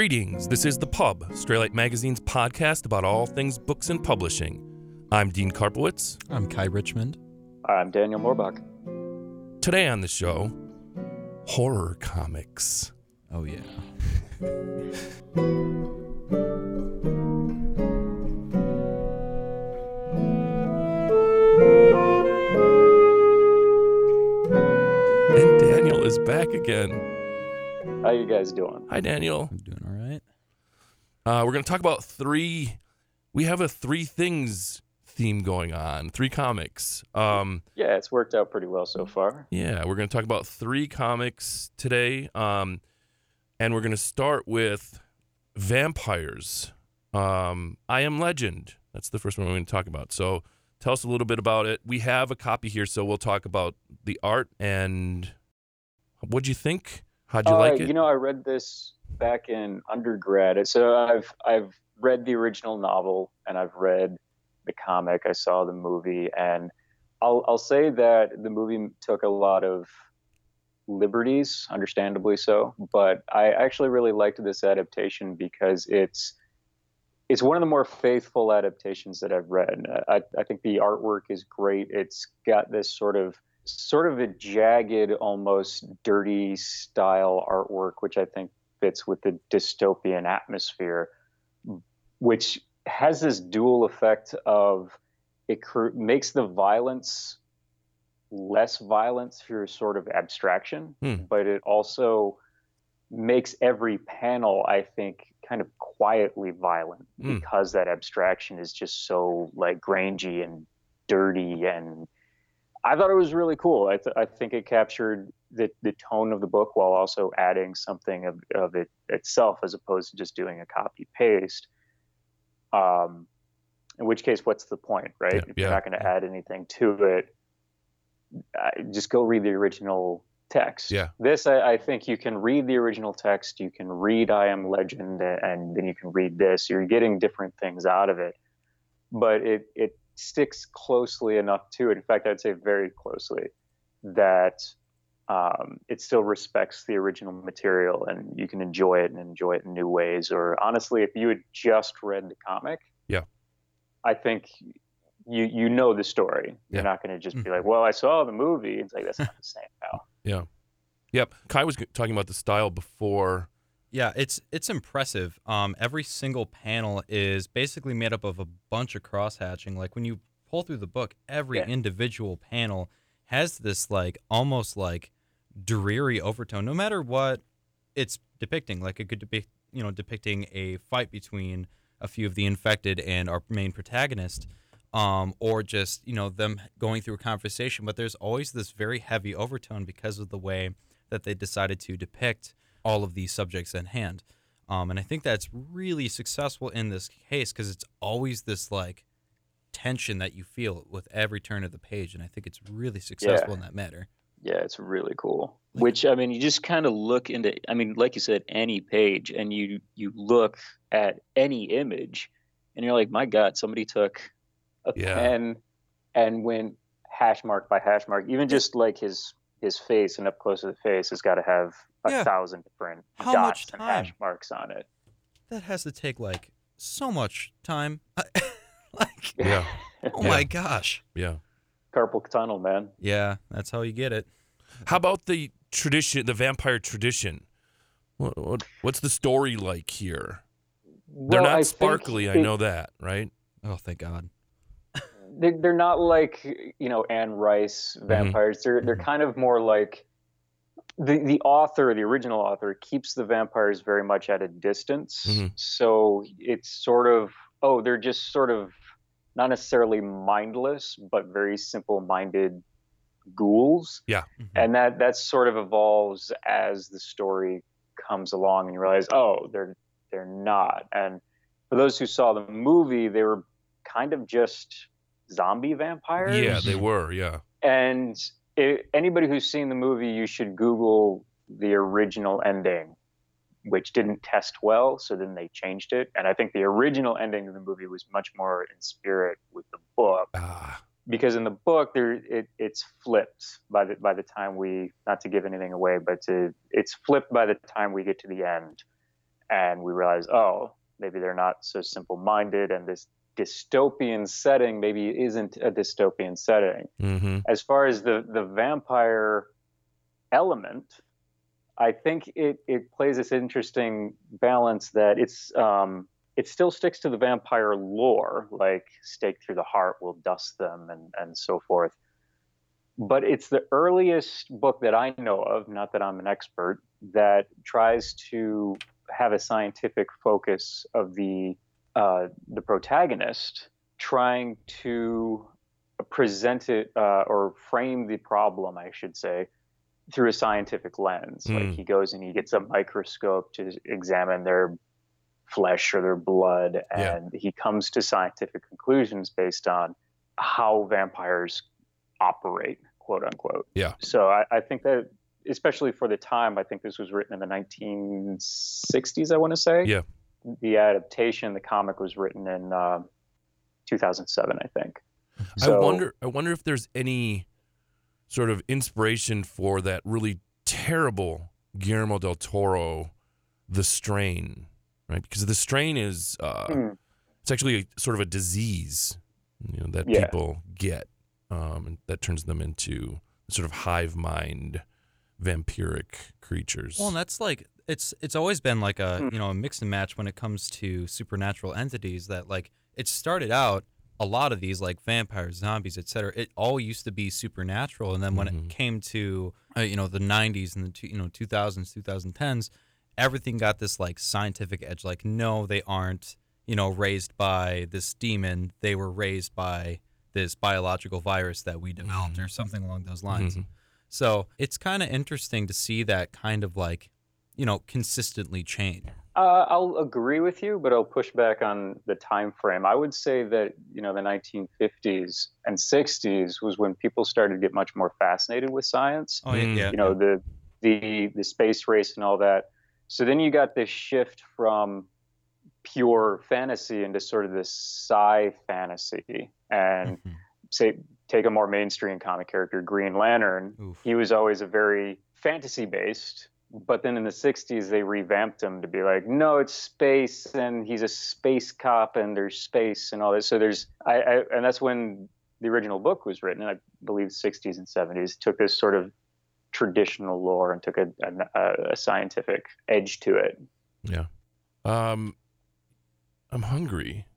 Greetings. This is The Pub, Straylight Magazine's podcast about all things books and publishing. I'm Dean Karpowicz. I'm Ky Richmond. I'm Daniel Morbach. Today on the show, horror comics. Oh, yeah. And Daniel is back again. How you guys doing? Hi, Daniel. I'm doing all right. Uh, we're going to talk about three. We have a three things theme going on, three comics. Um, Yeah, it's worked out pretty well so far. Yeah, we're going to talk about three comics today. Um, and we're going to start with vampires. Um, I Am Legend. That's the first one we're going to talk about. So tell us a little bit about it. We have a copy here, so we'll talk about the art and what'd you think? How'd you Uh, like it? You know, I read this back in undergrad. So I've I've read the original novel and I've read the comic. I saw the movie, and I'll I'll say that the movie took a lot of liberties, understandably so. But I actually really liked this adaptation because it's it's one of the more faithful adaptations that I've read. I, I think the artwork is great. It's got this sort of sort of a jagged, almost dirty style artwork, which I think fits with the dystopian atmosphere, which has this dual effect of it cr- makes the violence less violence through sort of abstraction, Hmm. but it also makes every panel, I think, kind of quietly violent Hmm. because that abstraction is just so like grangy and dirty and I thought it was really cool. I, th- I think it captured the, the tone of the book while also adding something of, of it itself as opposed to just doing a copy paste. Um, in which case, what's the point, right? Yeah, if you're yeah, not going to add anything to it, just go read the original text. Yeah. This, I, I think you can read the original text, you can read I Am Legend, and then you can read this. You're getting different things out of it, but it, it sticks closely enough to it. In fact, I'd say very closely that um, it still respects the original material and you can enjoy it and enjoy it in new ways. Or honestly, if you had just read the comic, Yeah. I think you you know the story. Yeah. You're not going to just be like, "Well, I saw the movie." It's like that's not the same now. yeah. Yep. Ky was talking about the style before. Yeah, it's it's impressive. Um, every single panel is basically made up of a bunch of crosshatching. Like when you pull through the book, every Yeah. individual panel has this like almost like dreary overtone. No matter what it's depicting, like it could be you know, depicting a fight between a few of the infected and our main protagonist, um, or just you know them going through a conversation. But there's always this very heavy overtone because of the way that they decided to depict all of these subjects in hand. Um, and I think that's really successful in this case because it's always this like tension that you feel with every turn of the page, and I think it's really successful in that matter. Yeah, it's really cool. Which I mean, you just kind of look into. I mean, like you said, any page, and you you look at any image, and you're like, my God, somebody took a Yeah. pen and went hash mark by hash mark. Even just like his his face and up close to the face has got to have a Yeah. thousand different How much dots and hash marks on it. That has to take like so much time. like, Yeah. oh Yeah. my gosh. Yeah. Carpal tunnel, man. Yeah, that's how you get it. How about the tradition, the vampire tradition? What, what, what's the story like here? They're not I think sparkly, I know that, right? Oh, thank God. they're, they're not like you know Anne Rice Mm-hmm. vampires. They're they're kind of more like the the author, the original author, keeps the vampires very much at a distance. Mhm. So it's sort of oh, they're just sort of not necessarily mindless, but very simple-minded ghouls, Yeah. Mhm. and that that sort of evolves as the story comes along, and you realize oh, they're they're not. And for those who saw the movie, they were kind of just zombie vampires. Yeah, they were. Yeah. And it, anybody who's seen the movie, you should Google the original ending, which didn't test well. So then they changed it. And I think the original ending of the movie was much more in spirit with the book Ah, because in the book there it, it's flipped by the by the time we not to give anything away, but to, it's flipped by the time we get to the end. and we realize, oh, maybe they're not so simple-minded, and this dystopian setting maybe isn't a dystopian setting. Mm-hmm. As far as the the vampire element, I think it it plays this interesting balance that it's um, it still sticks to the vampire lore, like stake through the heart will dust them and and so forth. But it's the earliest book that I know of, not that I'm an expert, that tries to have a scientific focus of the uh, the protagonist trying to present it uh, or frame the problem, I should say, through a scientific lens. Mm. Like he goes and he gets a microscope to examine their flesh or their blood, Yeah. and he comes to scientific conclusions based on how vampires operate, quote unquote. Yeah. So I, I think that, especially for the time, I think this was written in the 1960s. I want to say. Yeah. The adaptation, the comic was written in uh, 2007, I think. I wonder. I wonder if there's any sort of inspiration for that really terrible Guillermo del Toro, The Strain, right? Because the strain is uh, Hmm. it's actually a, sort of a disease, you know, that Yeah. people get, um, and that turns them into sort of hive mind, vampiric creatures. Well, and that's like it's it's always been like a Hmm. you know a mix and match when it comes to supernatural entities. That like it started out a lot of these like vampires, zombies, etc. It all used to be supernatural, and then when Mhm. it came to uh, you know the '90s and the two, you know 2000s, 2010s, everything got this like scientific edge. Like no, they aren't you know raised by this demon. They were raised by this biological virus that we developed, or something along those lines. Mhm. So it's kind of interesting to see that kind of like, you know, consistently change. Uh, I'll agree with you, but I'll push back on the time frame. I would say that you know the 1950s and 60s was when people started to get much more fascinated with science. Oh yeah, Mm. yeah. you know the the the space race and all that. So then you got this shift from pure fantasy into sort of this sci fantasy, and Mhm. say take a more mainstream comic character, Green Lantern. Oof. He was always a very fantasy based, but then in the 60s they revamped him to be like, no, it's space, and he's a space cop, and there's space and all this. So there's, I, I and that's when the original book was written. I believe 60s and 70s took this sort of traditional lore and took a, a, a scientific edge to it. Yeah. Um, I'm hungry.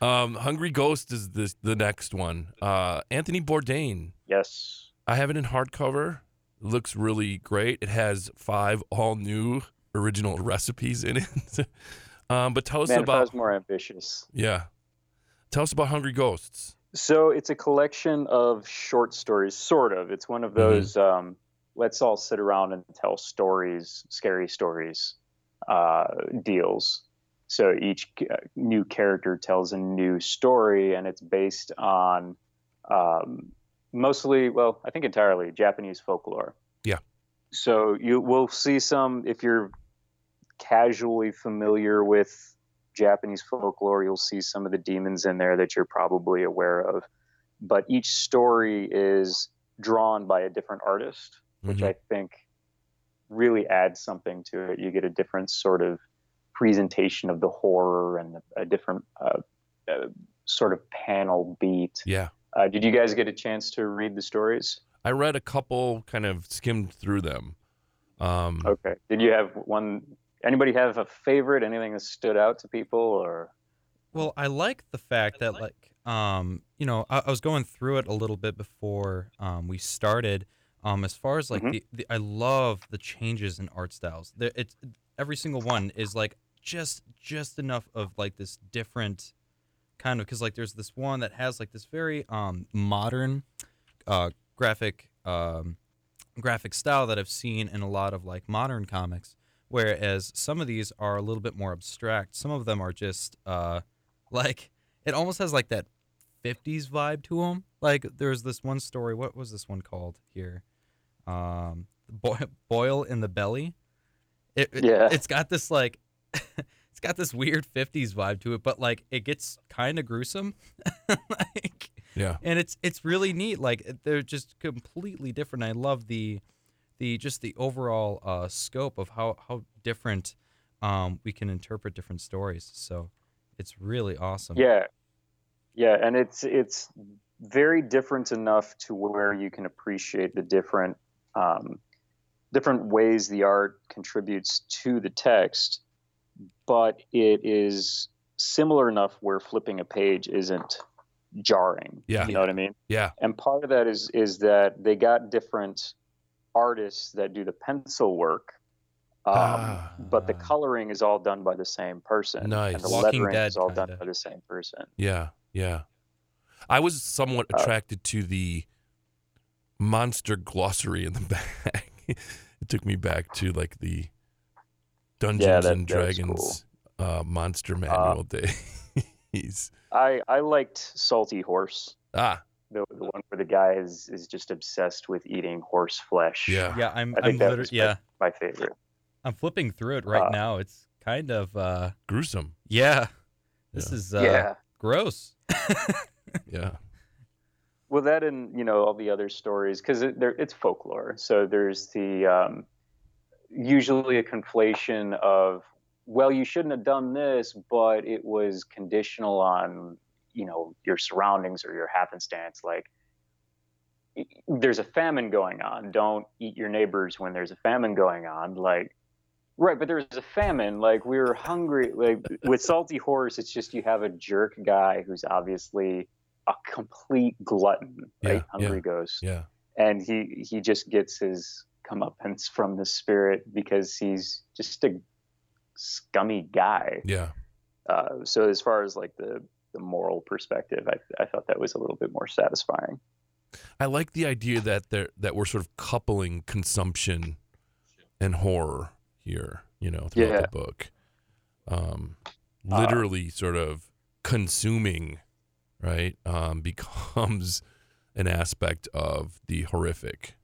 Um, Hungry Ghost is the the next one. Uh, Anthony Bourdain. yes. I have it in hardcover. Looks really great. It has five all new original recipes in it. um, but tell us Man, if I about was more ambitious. yeah. Tell us about Hungry Ghosts. So it's a collection of short stories, sort of. It's one of Mm-hmm. those um, let's all sit around and tell stories, scary stories uh, deals. So each uh, new character tells a new story, and it's based on um, mostly, well, I think entirely Japanese folklore. Yeah. So you will see some if you're casually familiar with Japanese folklore, you'll see some of the demons in there that you're probably aware of. But each story is drawn by a different artist, which Mhm. I think really adds something to it. You get a different sort of presentation of the horror and a different uh, uh, sort of panel beat. Yeah. Uh, did you guys get a chance to read the stories? I read a couple, kind of skimmed through them. Um, Okay. Did you have one? Anybody have a favorite? Anything that stood out to people, or Well, I like the fact that like um, you know, I, I was going through it a little bit before um we started. Um, as far as like Mhm. the, the, I love the changes in art styles. There, it's every single one is like just just enough of like this different kind of because like there's this one that has like this very um modern uh graphic um graphic style that I've seen in a lot of like modern comics whereas some of these are a little bit more abstract. Some of them are just uh like it almost has like that 50s vibe to them like there's this one story what was this one called here? Um Boy, boil in the belly? It, it- Yeah. it's got this like it's got this weird 50s vibe to it but like it gets kind of gruesome like yeah. and it's it's really neat like they're just completely different i love the the just the overall uh, scope of how how different um, we can interpret different stories. So it's really awesome. Yeah, yeah, and it's it's very different enough to where you can appreciate the different um, different ways the art contributes to the text, but it is similar enough where flipping a page isn't jarring. Yeah. you know what I mean. Yeah. And part of that is is that they got different artists that do the pencil work. Um, Ah. but the coloring is all done by the same person. Nice. And the Walking lettering Dead is all done kinda. by the same person. Yeah, yeah. I was somewhat Uh, attracted to the monster glossary in the back. it took me back to like the Dungeons that- and that was Dragons uh, monster manual days. I I liked Salty Horse, ah, the, the one where the guy is is just obsessed with eating horse flesh. yeah. Yeah, I'm. I think I'm that literally. was my- Yeah, my favorite. I'm flipping through it right Uh, now. It's kind of. uh Gruesome. Yeah. This Yeah. is uh, yeah. gross. Yeah. Well, that and you know all the other stories because it, it's folklore. So there's the um, usually a conflation of well, you shouldn't have done this, but it was conditional on you know your surroundings or your happenstance. Like there's a famine going on. Don't eat your neighbors when there's a famine going on. Like right, but there's a famine. Like we were hungry. Like with salty horse, it's just you have a jerk guy who's obviously a complete glutton, right? Yeah, Hungry yeah. Ghost, Yeah. and he he just gets his comeuppance from the spirit because he's just a scummy guy. Yeah. Uh, so as far as like the the moral perspective, I I thought that was a little bit more satisfying. I like the idea that there that we're sort of coupling consumption and horror here, you know, throughout Yeah. the book. Um, Uh, literally sort of consuming, right, um, becomes an aspect of the horrific.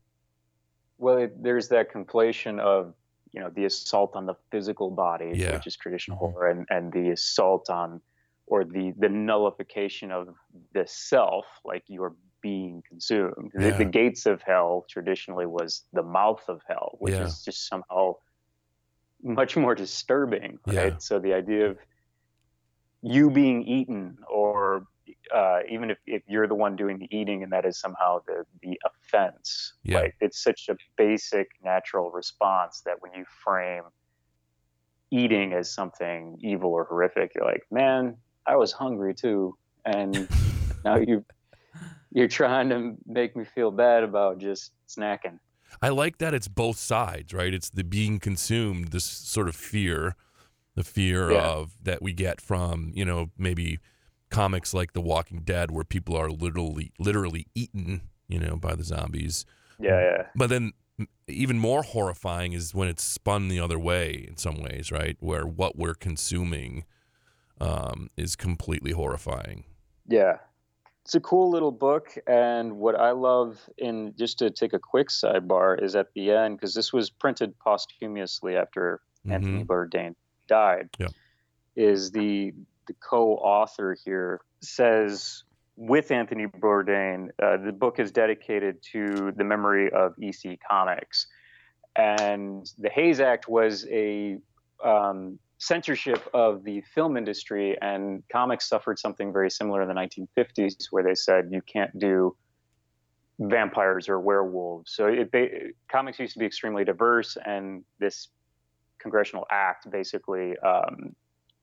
Well, it, there's that conflation of you know the assault on the physical body, Yeah. which is traditional Mhm. horror, and and the assault on or the the nullification of the self, like you're being consumed. The, Yeah. the gates of hell traditionally was the mouth of hell, which Yeah. is just somehow much more disturbing, right? Yeah. So the idea of you being eaten or uh, even if, if you're the one doing the eating and that is somehow the, the offense Yeah. like it's such a basic natural response that when you frame eating as something evil or horrific you're like man i was hungry too and now you you're trying to make me feel bad about just snacking I like that it's both sides, right? It's the being consumed, this sort of fear, the fear Yeah. of that we get from, you know, maybe comics like The Walking Dead where people are literally literally eaten, you know, by the zombies. yeah yeah But then even more horrifying is when it's spun the other way in some ways, right? Where what we're consuming um, is completely horrifying. Yeah. It's a cool little book. And what I love, in just to take a quick sidebar, is at the end, because this was printed posthumously after Anthony Mhm. Bourdain died, Yeah. is the, the co author here says, with Anthony Bourdain, uh, the book is dedicated to the memory of EC Comics. And the Hays Act was a um, censorship of the film industry, and comics suffered something very similar in the 1950s, where they said you can't do vampires or werewolves. So it, comics used to be extremely diverse, and this congressional act basically um,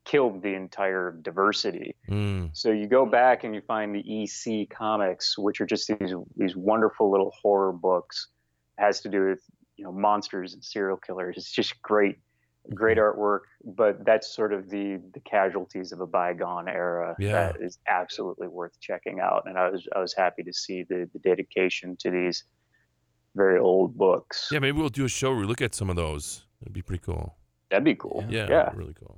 killed the entire diversity. Mm, So you go back and you find the EC comics, which are just these these wonderful little horror books. It has to do with you know monsters and serial killers. It's just great, great artwork. But that's sort of the the casualties of a bygone era Yeah. that is absolutely worth checking out. And I was I was happy to see the the dedication to these very old books. yeah, maybe we'll do a show where we look at some of those. It'd be pretty cool. That'd be cool. Yeah, yeah. really cool.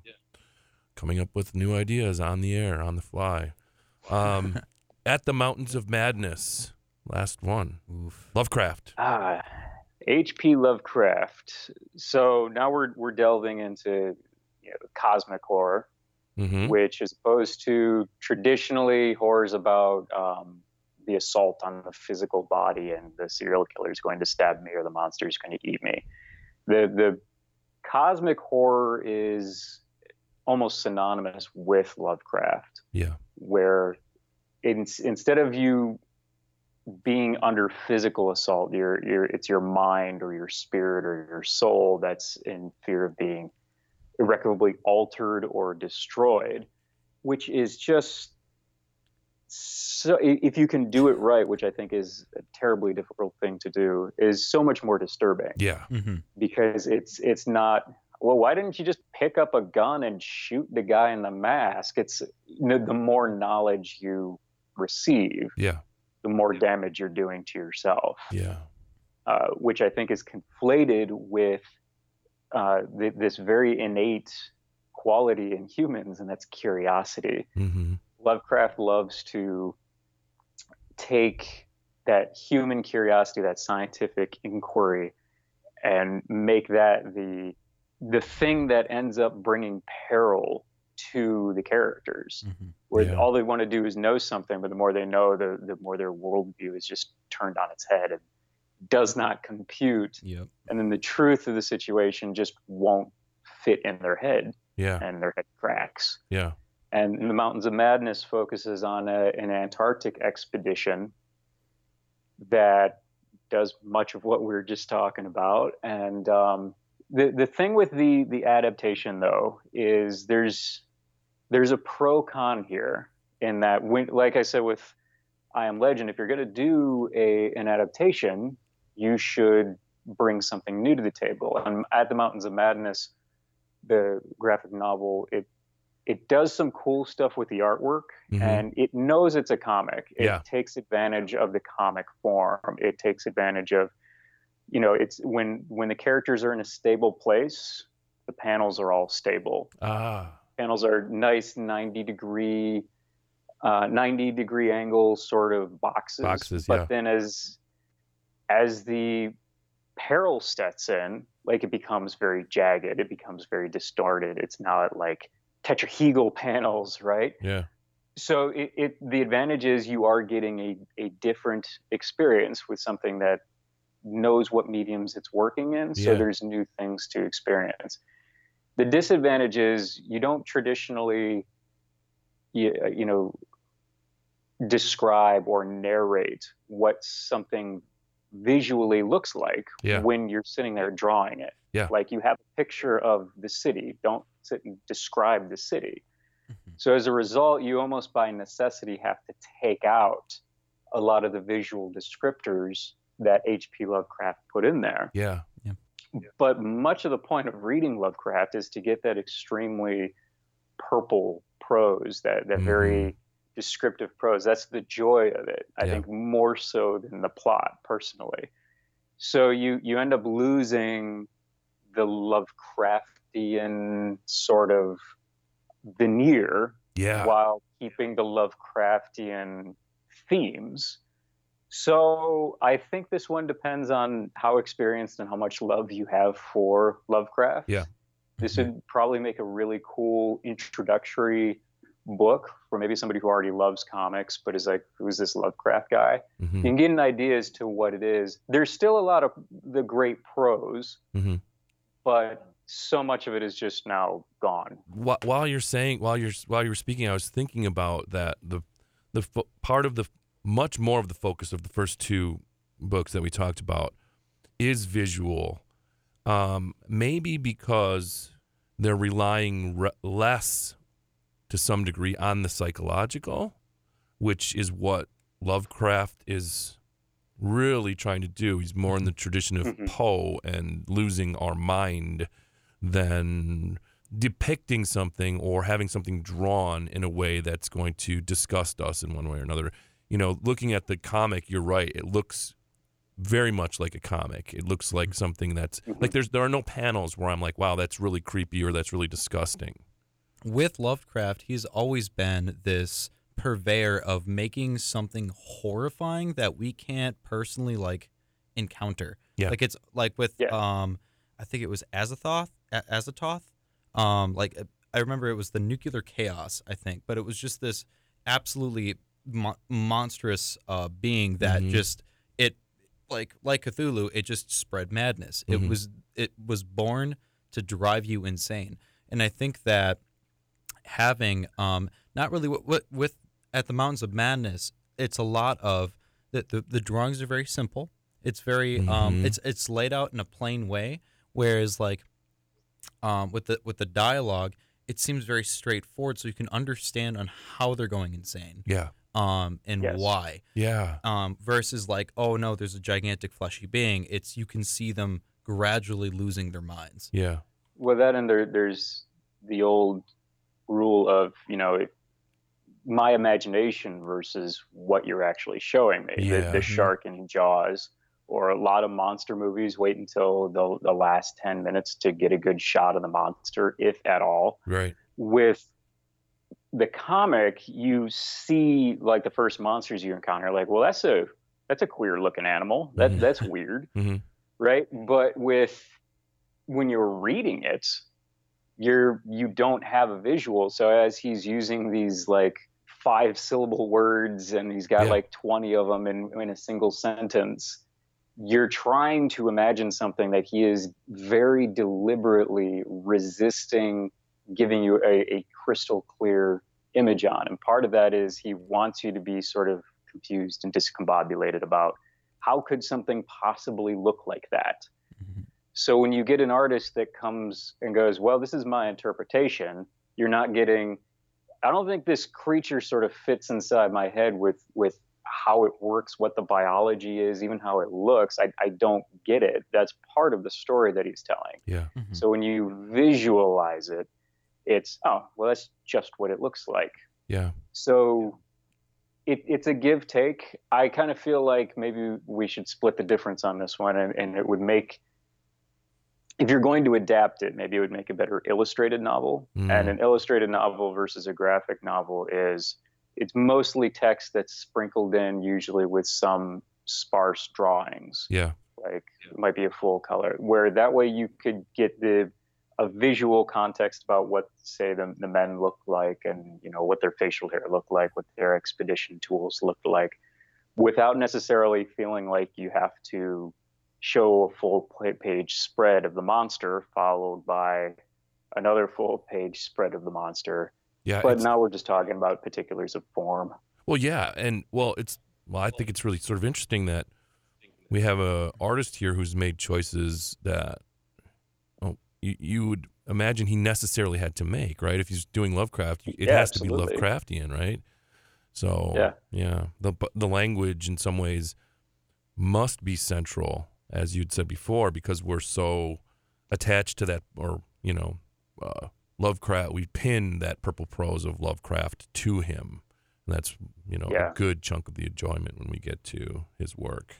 Coming up with new ideas on the air, on the fly. Um, at the Mountains of Madness, last one. Oof. Lovecraft. Ah, H.P. Lovecraft. So now we're we're delving into you know, cosmic horror, Mm-hmm. which, as opposed to traditionally horrors about um, the assault on the physical body and the serial killer is going to stab me or the monster is going to eat me. The the cosmic horror is almost synonymous with Lovecraft, Yeah. where in, instead of you being under physical assault, your your it's your mind or your spirit or your soul that's in fear of being irrecoverably altered or destroyed, which is just so if you can do it right, which I think is a terribly difficult thing to do, is so much more disturbing Yeah. hmm because it's it's not well why didn't you just pick up a gun and shoot the guy in the mask it's you know, the more knowledge you receive Yeah. the more damage you're doing to yourself Yeah. uh, which i think is conflated with uh, th- this very innate quality in humans and that's curiosity Mm-hmm. Lovecraft loves to take that human curiosity, that scientific inquiry, and make that the the thing that ends up bringing peril to the characters. hmm Where Yeah. all they want to do is know something, but the more they know, the the more their worldview is just turned on its head and does not compute. Yep. And then the truth of the situation just won't fit in their head, Yeah. and their head cracks Yeah. and the Mountains of Madness focuses on a, an Antarctic expedition that does much of what we were just talking about. And um, the the thing with the the adaptation though is there's there's a pro con here in that when like I said with I Am Legend, if you're going to do a an adaptation, you should bring something new to the table. And at the Mountains of Madness, the graphic novel, it it does some cool stuff with the artwork Mhm. and it knows it's a comic. It Yeah. takes advantage of the comic form. It takes advantage of you know, it's when when the characters are in a stable place, the panels are all stable. Ah. Panels are nice 90 degree uh, 90 degree angle sort of boxes. Boxes, but yeah. then as as the peril sets in, like it becomes very jagged, it becomes very distorted. It's not like tetrahedral panels, right? Yeah. so it, it the advantage is you are getting a, a different experience with something that knows what mediums it's working in so Yeah. there's new things to experience the disadvantage is you don't traditionally you, you know describe or narrate what something visually looks like Yeah. when you're sitting there drawing it Yeah. like you have a picture of the city don't sit and describe the city Mhm. so as a result, you almost by necessity have to take out a lot of the visual descriptors that H.P. Lovecraft put in there. Yeah. But much of the point of reading Lovecraft is to get that extremely purple prose, that, that mm-hmm. very descriptive prose. That's the joy of it. I Yeah. think more so than the plot, personally. So you you end up losing the Lovecraftian sort of veneer Yeah. while keeping the Lovecraftian themes. So I think this one depends on how experienced and how much love you have for Lovecraft. Yeah. This would probably make a really cool introductory book for maybe somebody who already loves comics but is like, who's this Lovecraft guy? Mhm. You can get an idea as to what it is. There's still a lot of the great prose, Mhm. but so much of it is just now gone. While you're saying while you're while you were speaking, I was thinking about that the the part of the much more of the focus of the first two books that we talked about is visual. Um, maybe because they're relying re- less to some degree on the psychological, which is what Lovecraft is really trying to do. He's more in the tradition of Mhm. Poe and losing our mind than depicting something or having something drawn in a way that's going to disgust us in one way or another. You know, looking at the comic, you're right. It looks very much like a comic. It looks like something that's Mhm. like there's there are no panels where I'm like, wow, that's really creepy or that's really disgusting. with Lovecraft, he's always been this purveyor of making something horrifying that we can't personally like encounter. Yeah. Like it's like with Yeah. um I think it was Azathoth, A- Azathoth. Um like I remember it was the nuclear chaos, I think, but it was just this absolutely mo- monstrous uh, being that Mhm. just it like like Cthulhu, it just spread madness. Mhm. It was it was born to drive you insane, and I think that having um not really what, what with at the Mountains of Madness, it's a lot of the the, the drawings are very simple. It's very um Mhm. it's it's laid out in a plain way, whereas like um with the with the dialogue, it seems very straightforward, so you can understand on how they're going insane Yeah. um and Yes. why Yeah. um versus like oh no there's a gigantic fleshy being it's you can see them gradually losing their minds Yeah. Well, that and there, there's the old rule of you know it, my imagination versus what you're actually showing me. Yeah. The, the shark in Jaws, or a lot of monster movies wait until the the last ten minutes to get a good shot of the monster, if at all. Right. With the comic, you see like the first monsters you encounter, like, well, that's a that's a queer looking animal. That Mhm. that's weird Mhm. right? But with when you're reading it, you're you don't have a visual. So as he's using these like five syllable words and he's got Yeah. like 20 of them in, in a single sentence, you're trying to imagine something that he is very deliberately resisting giving you a, a crystal clear image on. And part of that is he wants you to be sort of confused and discombobulated about how could something possibly look like that? Mm-hmm. So when you get an artist that comes and goes, well, this is my interpretation, you're not getting. I don't think this creature sort of fits inside my head with with how it works, what the biology is, even how it looks. I, I don't get it. That's part of the story that he's telling. Yeah. Mhm. So when you visualize it, it's oh well, that's just what it looks like. Yeah. So it, it's a give take. I kind of feel like maybe we should split the difference on this one, and, and it would make, if you're going to adapt it, maybe it would make a better illustrated novel. Mm. And an illustrated novel versus a graphic novel is it's mostly text that's sprinkled in, usually with some sparse drawings Yeah. like it might be a full color where that way you could get the a visual context about what say the, the men look like and you know what their facial hair looked like what their expedition tools looked like without necessarily feeling like you have to show a full page spread of the monster followed by another full page spread of the monster Yeah. but now we're just talking about particulars of form Well, yeah, and well, it's well, I think it's really sort of interesting that we have a artist here who's made choices that oh, you, you would imagine he necessarily had to make, right? If he's doing Lovecraft, it Yeah, has absolutely. to be Lovecraftian, right? So Yeah. yeah, the the language in some ways must be central, as you'd said before, because we're so attached to that, or you know, uh, Lovecraft. We pin that purple prose of Lovecraft to him. And that's you know Yeah. a good chunk of the enjoyment when we get to his work.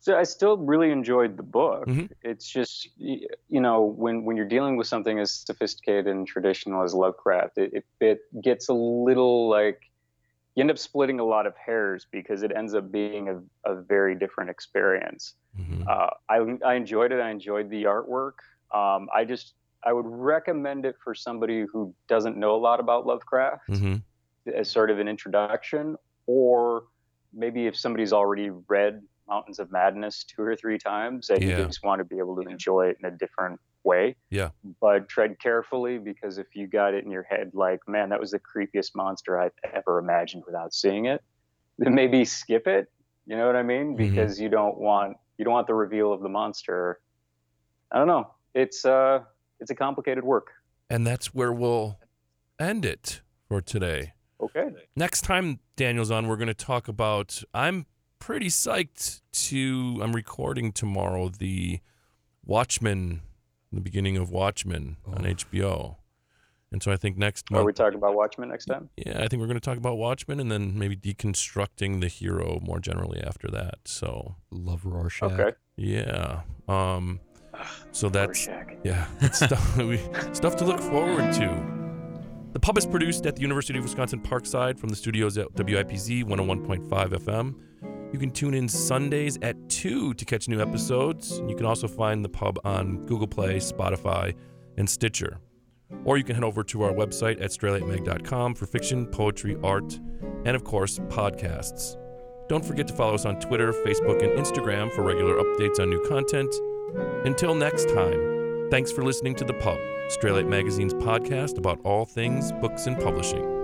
So I still really enjoyed the book. Mhm. It's just you know when when you're dealing with something as sophisticated and traditional as Lovecraft, it, it, it gets a little like you end up splitting a lot of hairs because it ends up being a, a very different experience. hmm Uh, I I enjoyed it. I enjoyed the artwork. Um, I just I would recommend it for somebody who doesn't know a lot about Lovecraft hmm as sort of an introduction, or maybe if somebody's already read Mountains of Madness two or three times and Yeah. you just want to be able to enjoy it in a different way. Yeah. But tread carefully because if you got it in your head like, man, that was the creepiest monster I've ever imagined without seeing it, then maybe skip it. You know what I mean? Mhm. Because you don't want you don't want the reveal of the monster. I don't know. It's uh it's a complicated work. And that's where we'll end it for today. Okay. Next time Daniel's on, we're going to talk about. I'm pretty psyched to. I'm recording tomorrow the Watchmen, the beginning of Watchmen on Oh. HBO. And so I think next Are we talking about Watchmen next time? yeah, I think we're going to talk about Watchmen and then maybe deconstructing the hero more generally after that. So, love rorschach Okay. yeah. Um, so that's Rorschach. yeah, it's stuff, we, stuff to look forward to. The pub is produced at the University of Wisconsin Parkside from the studios at WIPZ 101.5 FM. You can tune in Sundays at 2 to catch new episodes. You can also find the pub on Google Play, Spotify, and Stitcher. or you can head over to our website at straylightmag.com for fiction, poetry, art, and of course, podcasts. Don't forget to follow us on Twitter, Facebook, and Instagram for regular updates on new content. Until next time, thanks for listening to The Pub, Straylight Magazine's podcast about all things books and publishing.